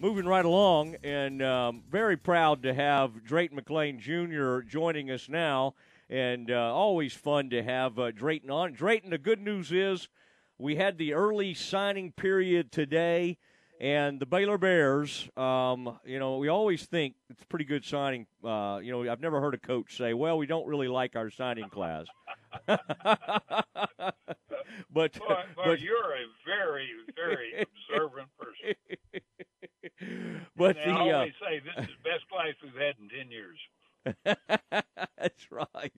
moving right along, and um, very proud to have Drayton McLane Jr. joining us now, and uh, always fun to have uh, Drayton on. Drayton, the good news is we had the early signing period today, and the Baylor Bears. Um, you know, we always think it's pretty good signing. Uh, you know, I've never heard a coach say, "Well, we don't really like our signing class." but but, but you're a very very observant person. but and the, I uh, say this is the best class we've had in ten years. That's right.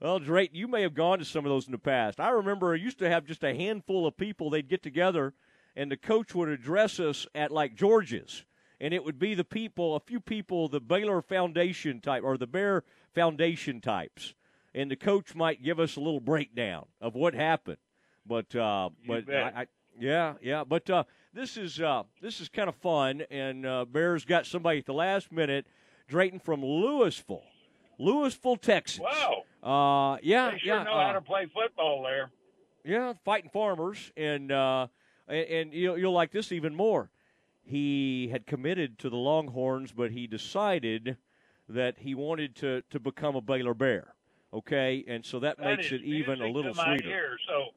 Well, Drayton, you may have gone to some of those in the past. I remember I used to have just a handful of people. They'd get together, and the coach would address us at like George's, and it would be the people, a few people, the Baylor Foundation type or the Bear Foundation types, and the coach might give us a little breakdown of what happened. But uh, but I, I, yeah, yeah. But uh, this is uh, this is kind of fun, and uh, Bears got somebody at the last minute, Drayton from Louisville, Louisville, Texas. Wow. Uh, yeah, They sure yeah. know uh, how to play football there. yeah, fighting farmers, and uh, and, and you'll, you'll like this even more. He had committed to the Longhorns, but he decided that he wanted to to become a Baylor Bear. Okay, and so that, That makes it even a little sweeter. ear. So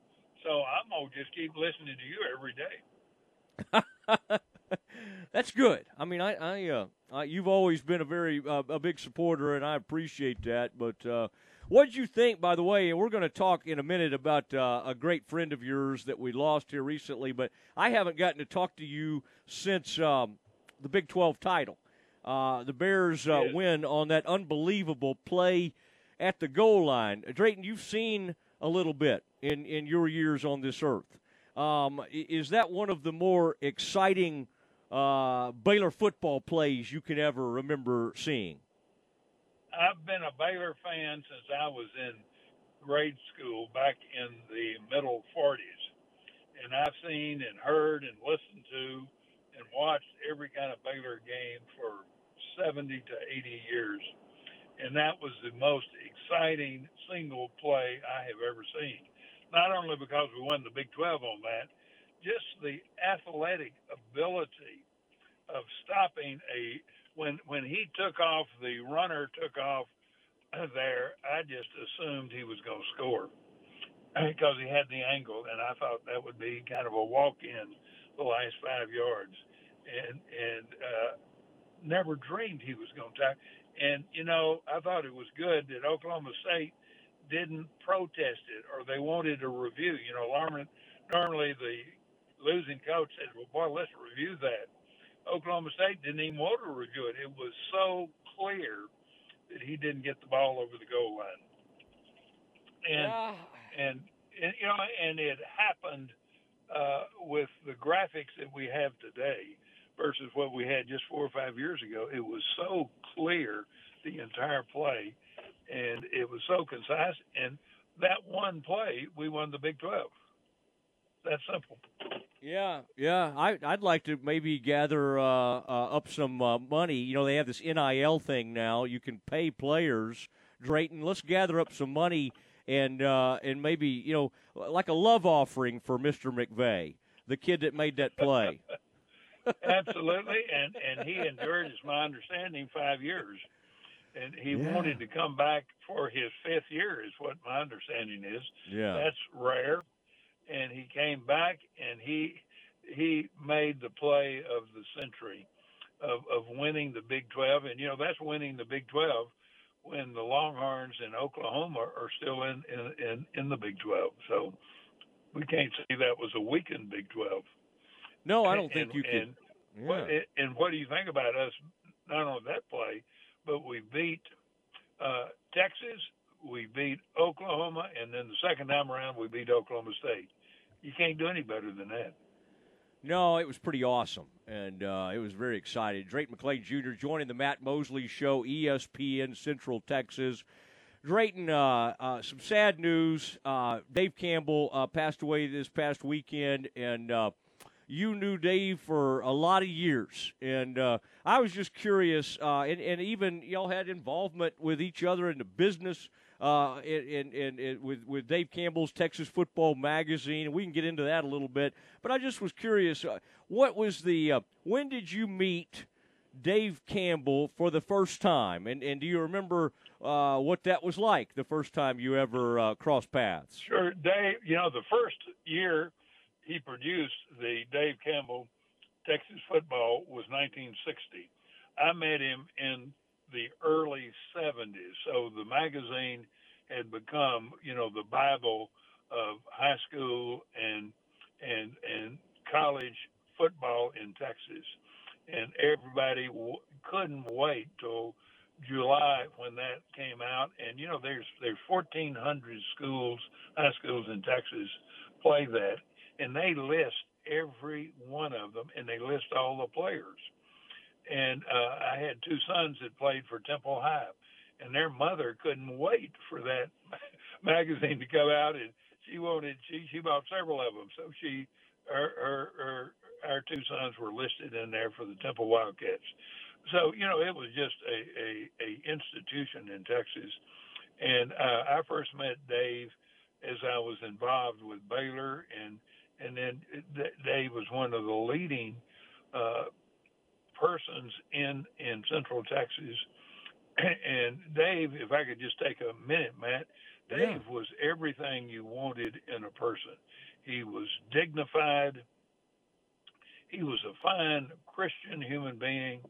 so I'm gonna just keep listening to you every day. That's good. I mean, I, I, uh, I you've always been a very uh, a big supporter, and I appreciate that. But uh, what did you think, by the way? And we're going to talk in a minute about uh, a great friend of yours that we lost here recently. But I haven't gotten to talk to you since um, the Big Twelve title. Uh, the Bears uh, win on that unbelievable play at the goal line. Drayton, you've seen a little bit in, in your years on this earth. Um, is that one of the more exciting uh, Baylor football plays you can ever remember seeing? I've been a Baylor fan since I was in grade school back in the middle 40s. And I've seen and heard and listened to and watched every kind of Baylor game for 70 to 80 years. And that was the most exciting single play I have ever seen. Not only because we won the Big 12 on that, just the athletic ability of stopping a when when he took off, the runner took off there. I just assumed he was going to score because he had the angle, and I thought that would be kind of a walk-in the last five yards, and and uh, never dreamed he was going to tackle. And you know, I thought it was good that Oklahoma State didn't protest it or they wanted a review. You know, normally, normally the losing coach says, "Well, boy, let's review that." Oklahoma State didn't even want to review it. It was so clear that he didn't get the ball over the goal line. And and, and you know, and it happened uh, with the graphics that we have today versus what we had just four or five years ago. It was so clear the entire play, and it was so concise. And that one play, we won the Big Twelve. That's simple. Yeah, yeah. I, I'd like to maybe gather uh, uh, up some uh, money. You know, they have this NIL thing now. You can pay players. Drayton, let's gather up some money and uh, and maybe you know like a love offering for Mister McVea, the kid that made that play. Absolutely, and and he endured, as my understanding, five years, and he Yeah. wanted to come back for his fifth year, is what my understanding is. Yeah. That's rare, and he came back and he he made the play of the century, of of winning the Big Twelve, and you know that's winning the Big Twelve when the Longhorns in Oklahoma are still in in in, in the Big Twelve. So we can't say that was a weakened Big Twelve. No, I don't And- think you can. and Yeah. what, and what do you think about us? Not only that play, but we beat uh, Texas, we beat Oklahoma, and then the second time around we beat Oklahoma State. You can't do any better than that. No, it was pretty awesome, and uh, it was very exciting. Drayton McLane Jr. joining the Matt Mosley Show, ESPN Central Texas. Drayton, uh, uh, some sad news. Uh, Dave Campbell uh, passed away this past weekend, and uh, you knew Dave for a lot of years. And uh, I was just curious, uh, and, and even y'all had involvement with each other in the business uh, with with Dave Campbell's Texas Football Magazine, we can get into that a little bit. But I just was curious, uh, what was the uh, when did you meet Dave Campbell for the first time, and and do you remember uh, what that was like the first time you ever uh, crossed paths? Sure, Dave. You know, the first year he produced the Dave Campbell Texas Football was 1960. I met him in the early 70s. So the magazine had become, you know, the Bible of high school and and and college football in Texas, and everybody w- couldn't wait till July when that came out. And you know, there's there's 1,400 schools, high schools in Texas, play that, and they list every one of them, and they list all the players. And uh, I had two sons that played for Temple High, and their mother couldn't wait for that magazine to come out, and she wanted she she bought several of them, so she her her, her our two sons were listed in there for the Temple Wildcats. So you know it was just a a, a institution in Texas, and uh, I first met Dave as I was involved with Baylor, and and then Dave was one of the leading uh, persons in in Central Texas. And Dave, if I could just take a minute, Matt, Dave yeah. was everything you wanted in a person. He was dignified. He was a fine Christian human being.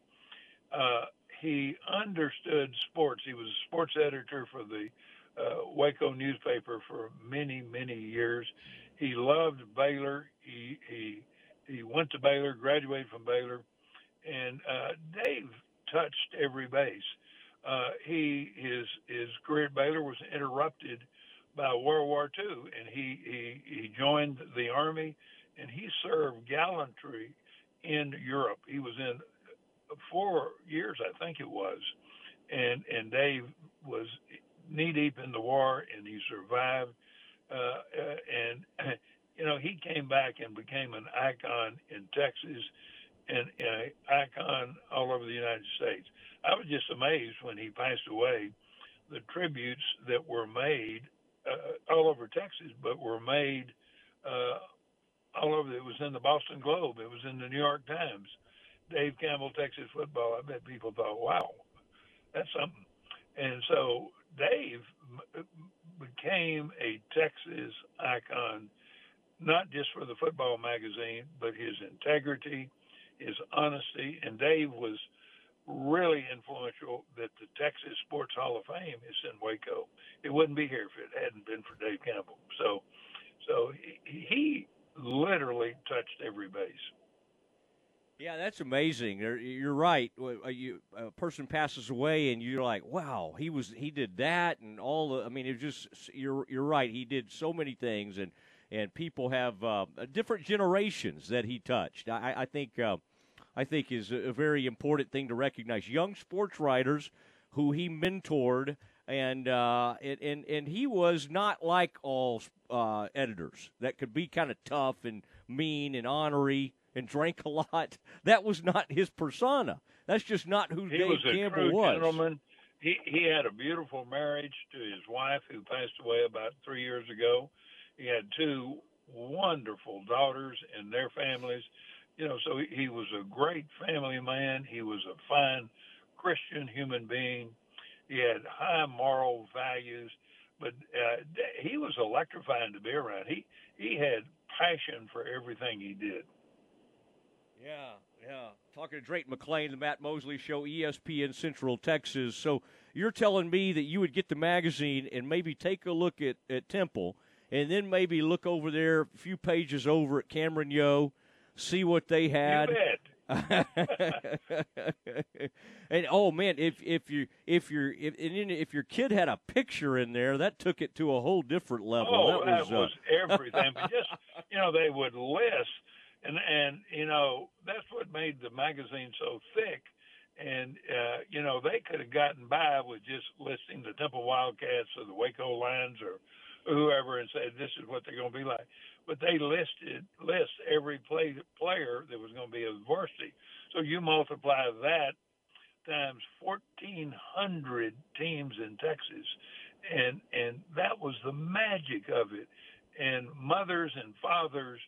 Uh, he understood sports. He was a sports editor for the uh, Waco newspaper for many, many years. He loved Baylor. He he he went to Baylor, graduated from Baylor, and uh, Dave touched every base. Uh, he his his career at Baylor was interrupted by World War II, and he he he joined the army, and he served gallantry in Europe. He was in four years, I think it was, and and Dave was knee deep in the war, and he survived. Uh, and you know, he came back and became an icon in Texas and, and an icon all over the United States. I was just amazed when he passed away, the tributes that were made uh, all over Texas, but were made uh, all over. It was in the Boston Globe. It was in the New York Times. Dave Campbell, Texas football. I bet people thought, "Wow, that's something." And so Dave became a Texas icon, not just for the football magazine, but his integrity, his honesty, and Dave was really influential that the Texas Sports Hall of Fame is in Waco. It wouldn't be here if it hadn't been for Dave Campbell. So, so he, he literally touched every base. Yeah, that's amazing. You're right. A person passes away, and you're like, "Wow, he was he did that," and all the. I mean, it's just you're you're right. He did so many things, and and people have uh, different generations that he touched. I, I think uh, I think is a very important thing to recognize. Young sports writers who he mentored, and uh, and and he was not like all uh, editors that could be kind of tough and mean and honorary and drank a lot. That was not his persona. That's just not who he Dave was Campbell was. A gentleman. He he had a beautiful marriage to his wife who passed away about three years ago. He had two wonderful daughters and their families you know, so he, he was a great family man. He was a fine Christian human being. He had high moral values, but uh, he was electrifying to be around. He he had passion for everything he did. Yeah, yeah. Talking to Drayton McLane, the Matt Mosley Show, ESPN Central Texas. So you're telling me that you would get the magazine and maybe take a look at, at Temple, and then maybe look over there a few pages over at Cameron Yoe, see what they had. and oh man, if if you if your if if your kid had a picture in there, that took it to a whole different level. Oh, that was, that was uh... everything. but just you know, they would list, and and you know that's what made the magazine so thick. And uh, you know they could have gotten by with just listing the Temple Wildcats or the Waco Lions or whoever and said this is what they're going to be like but they listed list every play, player that was going to be a varsity. So you multiply that times 1,400 teams in Texas, and and that was the magic of it. And mothers and fathers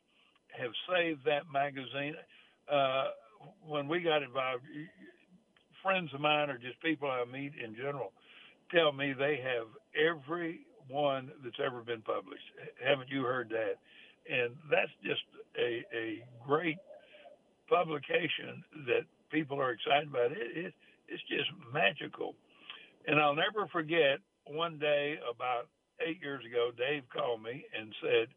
have saved that magazine. Uh, when we got involved, friends of mine or just people I meet in general tell me they have every one that's ever been published. Haven't you heard that? And that's just a, a great publication that people are excited about. It, it it's just magical. And I'll never forget one day about eight years ago, Dave called me and said,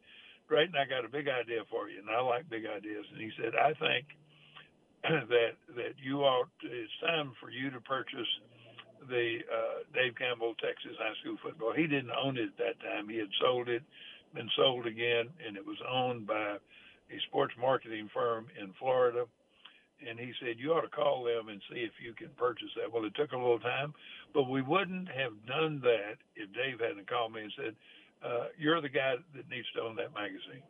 Drayton, I got a big idea for you, and I like big ideas. And he said, I think that that you ought. It's time for you to purchase the uh, Dave Campbell Texas High School football. He didn't own it at that time. He had sold it, been sold again, and it was owned by a sports marketing firm in Florida and he said you ought to call them and see if you can purchase that. Well, it took a little time, but we wouldn't have done that if Dave hadn't called me and said, uh, "You're the guy that needs to own that magazine."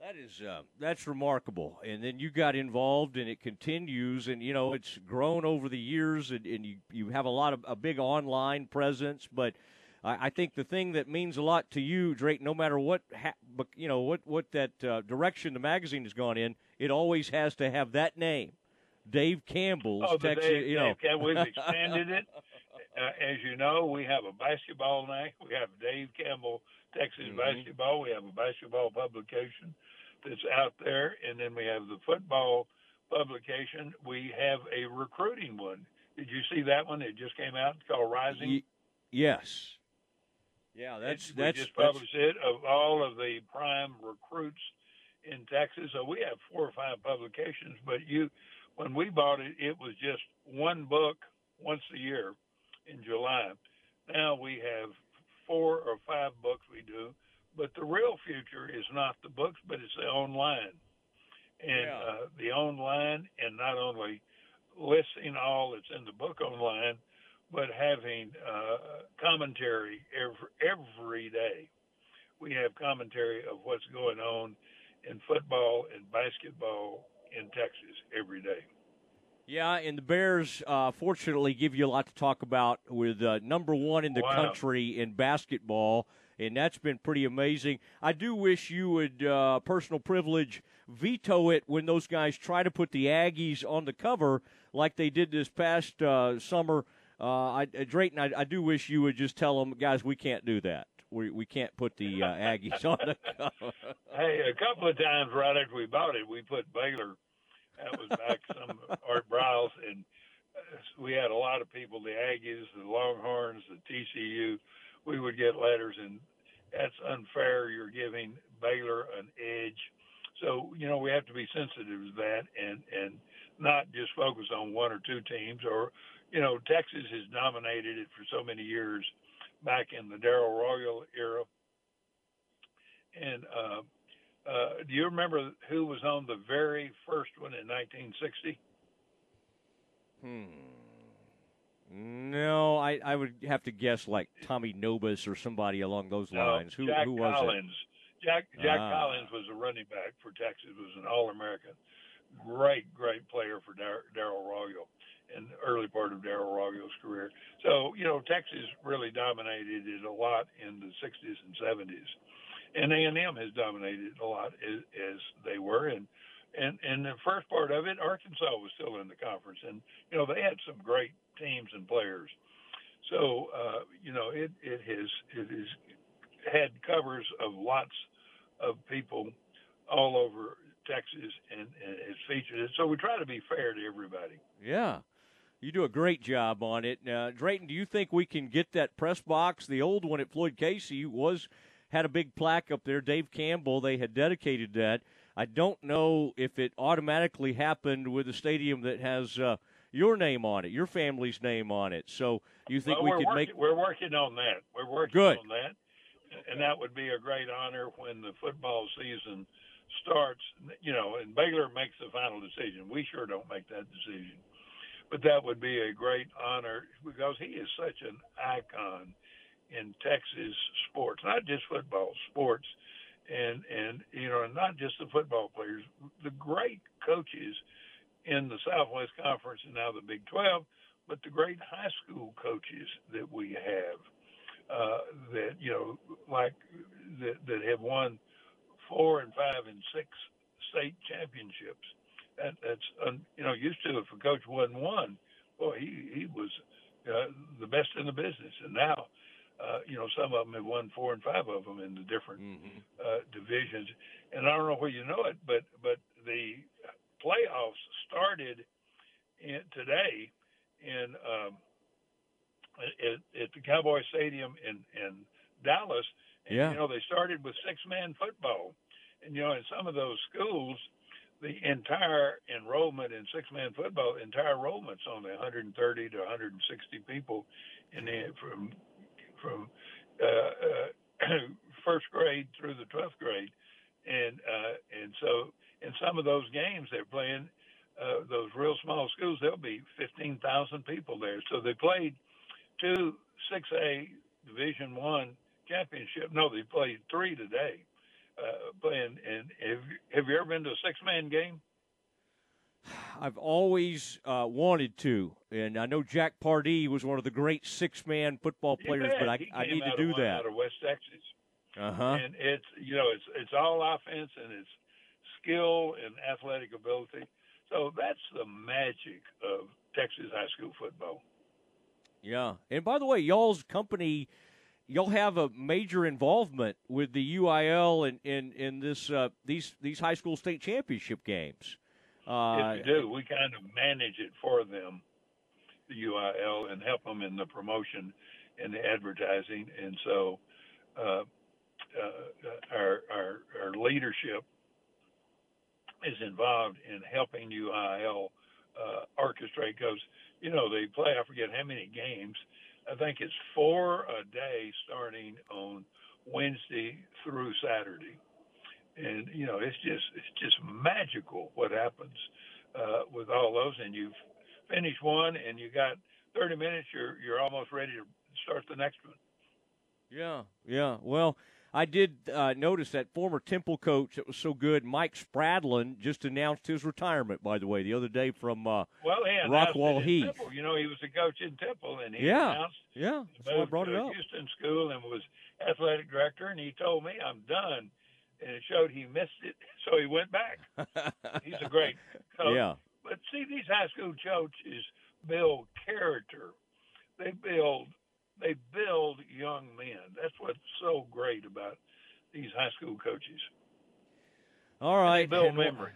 That is uh, that's remarkable, and then you got involved, and it continues, and you know it's grown over the years, and, and you you have a lot of a big online presence, but I, I think the thing that means a lot to you, Drake, no matter what ha- you know what what that uh, direction the magazine has gone in, it always has to have that name, Dave Campbell's oh, Texas. Dave, you know, Dave, we've expanded it. Uh, as you know, we have a basketball night. We have Dave Campbell Texas mm-hmm. basketball. We have a basketball publication that's out there, and then we have the football publication. We have a recruiting one. Did you see that one? It just came out. It's called Rising. Y- yes. Yeah, that's it's, that's we just published it of all of the prime recruits in Texas. So we have four or five publications, but you, when we bought it, it was just one book once a year July. Now we have four or five books we do, but the real future is not the books, but it's the online. And yeah. uh, the online, and not only listing all that's in the book online, but having uh, commentary every, every day. We have commentary of what's going on in football and basketball in Texas every day. Yeah, and the Bears, uh, fortunately, give you a lot to talk about with uh, number one in the wow. country in basketball, and that's been pretty amazing. I do wish you would, uh, personal privilege, veto it when those guys try to put the Aggies on the cover like they did this past uh, summer. Uh, I, Drayton, I, I do wish you would just tell them, guys, we can't do that we we can't put the uh, Aggies on the cover. Hey, a couple of times right after we bought it, we put Baylor. That was back some Art Briles, and uh, we had a lot of people, the Aggies, the Longhorns, the TCU. We would get letters, and that's unfair. You're giving Baylor an edge. So you know we have to be sensitive to that, and and not just focus on one or two teams. Or you know Texas has dominated it for so many years back in the Darrell Royal era. And uh, uh, do you remember who was on the very first one in 1960? Hmm. No, I, I would have to guess like Tommy Nobis or somebody along those lines. No, who, Jack who was Collins. it? Jack Jack ah. Collins was a running back for Texas. Was an All American. Great, great player for Darrell Royal in the early part of Darrell Royal's career. So, you know, Texas really dominated it a lot in the 60s and 70s. And A&M has dominated a lot as, as they were. And, and, and the first part of it, Arkansas was still in the conference. And, you know, they had some great teams and players. So, uh, you know, it, it has, it has had covers of lots of people all over Texas and, and it's featured it. So we try to be fair to everybody. Yeah. You do a great job on it. Uh, Drayton, do you think we can get that press box? The old one at Floyd Casey was had a big plaque up there. Dave Campbell, they had dedicated that. I don't know if it automatically happened with a stadium that has uh, your name on it, your family's name on it. So you think well, we could working, make? We're working on that. We're working Good. on that, and that would be a great honor when the football season starts. You know, and Baylor makes the final decision. We sure don't make that decision but that would be a great honor because he is such an icon in Texas sports, not just football, sports, and and you know, not just the football players, the great coaches in the Southwest Conference and now the Big 12, but the great high school coaches that we have uh, that you know like that that have won four and five and six state championships. That, that's un, you know used to if a coach wasn't one, boy he he was uh, the best in the business, and now. Uh, you know, some of them have won four and five of them in the different mm-hmm. uh, divisions, and I don't know where you know it, but but the playoffs started in, today in um, at, at the Cowboy Stadium in in Dallas. And, yeah. You know, they started with six man football, and you know, in some of those schools, the entire enrollment in six man football, entire enrollment's only 130 to 160 people, in the from from uh, uh, first grade through the 12th grade, and uh, and so in some of those games they're playing uh, those real small schools, there'll be 15,000 people there. So they played two 6A Division One championship. No, they played three today. Uh, playing and have have you ever been to a six man game? I've always uh, wanted to, and I know Jack Pardee was one of the great six man football players, but I, I need to do that. Out of West Texas. Uh huh. And it's you know it's it's all offense and it's skill and athletic ability. So that's the magic of Texas high school football. Yeah. And by the way, y'all's company, y'all have a major involvement with the UIL and in, in, in, this uh, these these high school state championship games. Uh, yes, we do. We kind of manage it for them, the UIL, and help them in the promotion and the advertising. And so, uh, uh, our, our our leadership is involved in helping UIL uh, orchestrate because you know they play I forget how many games. I think it's four a day starting on Wednesday through Saturday, and you know it's just it's just magical what happens uh, with all those. And you've finished one, and you got 30 minutes. You're you're almost ready to start the next one. Yeah, yeah. Well, I did uh, notice that former Temple coach that was so good, Mike Spradlin, just announced his retirement. By the way, the other day from uh, well, he Rockwall Heath. Temple. You know, he was a coach in Temple, and he yeah, announced yeah, that's why I brought it up. Houston School and was athletic director, and he told me I'm done, and it showed he missed it, so he went back. He's a great coach. Yeah. But see, these high school coaches build character. They build they build young men. That's what's so great about these high school coaches. All right, and they build memory.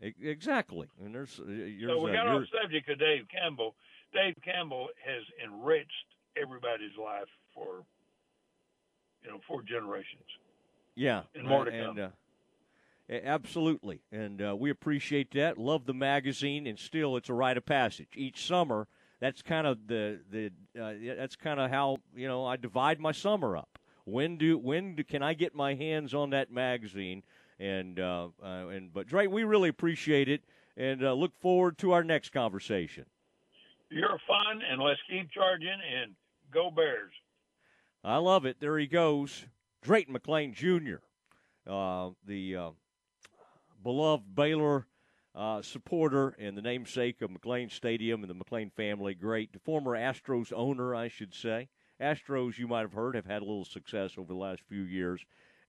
Exactly, and there's, uh, so we got uh, on the subject of Dave Campbell. Dave Campbell has enriched everybody's life for you know four generations. Yeah, and more to and, come. Uh, absolutely, and uh, we appreciate that. Love the magazine, and still, it's a rite of passage each summer that's kind of the the uh, that's kind of how you know I divide my summer up. When do when do, can I get my hands on that magazine? And uh, uh, and but Dre, we really appreciate it and uh, look forward to our next conversation. You're fun, and let's keep charging and go Bears. I love it. There he goes, Drayton McLane Jr., uh, the uh, beloved Baylor uh, supporter and the namesake of McLane Stadium and the McLane family. Great. The former Astros owner, I should say. Astros, you might have heard, have had a little success over the last few years.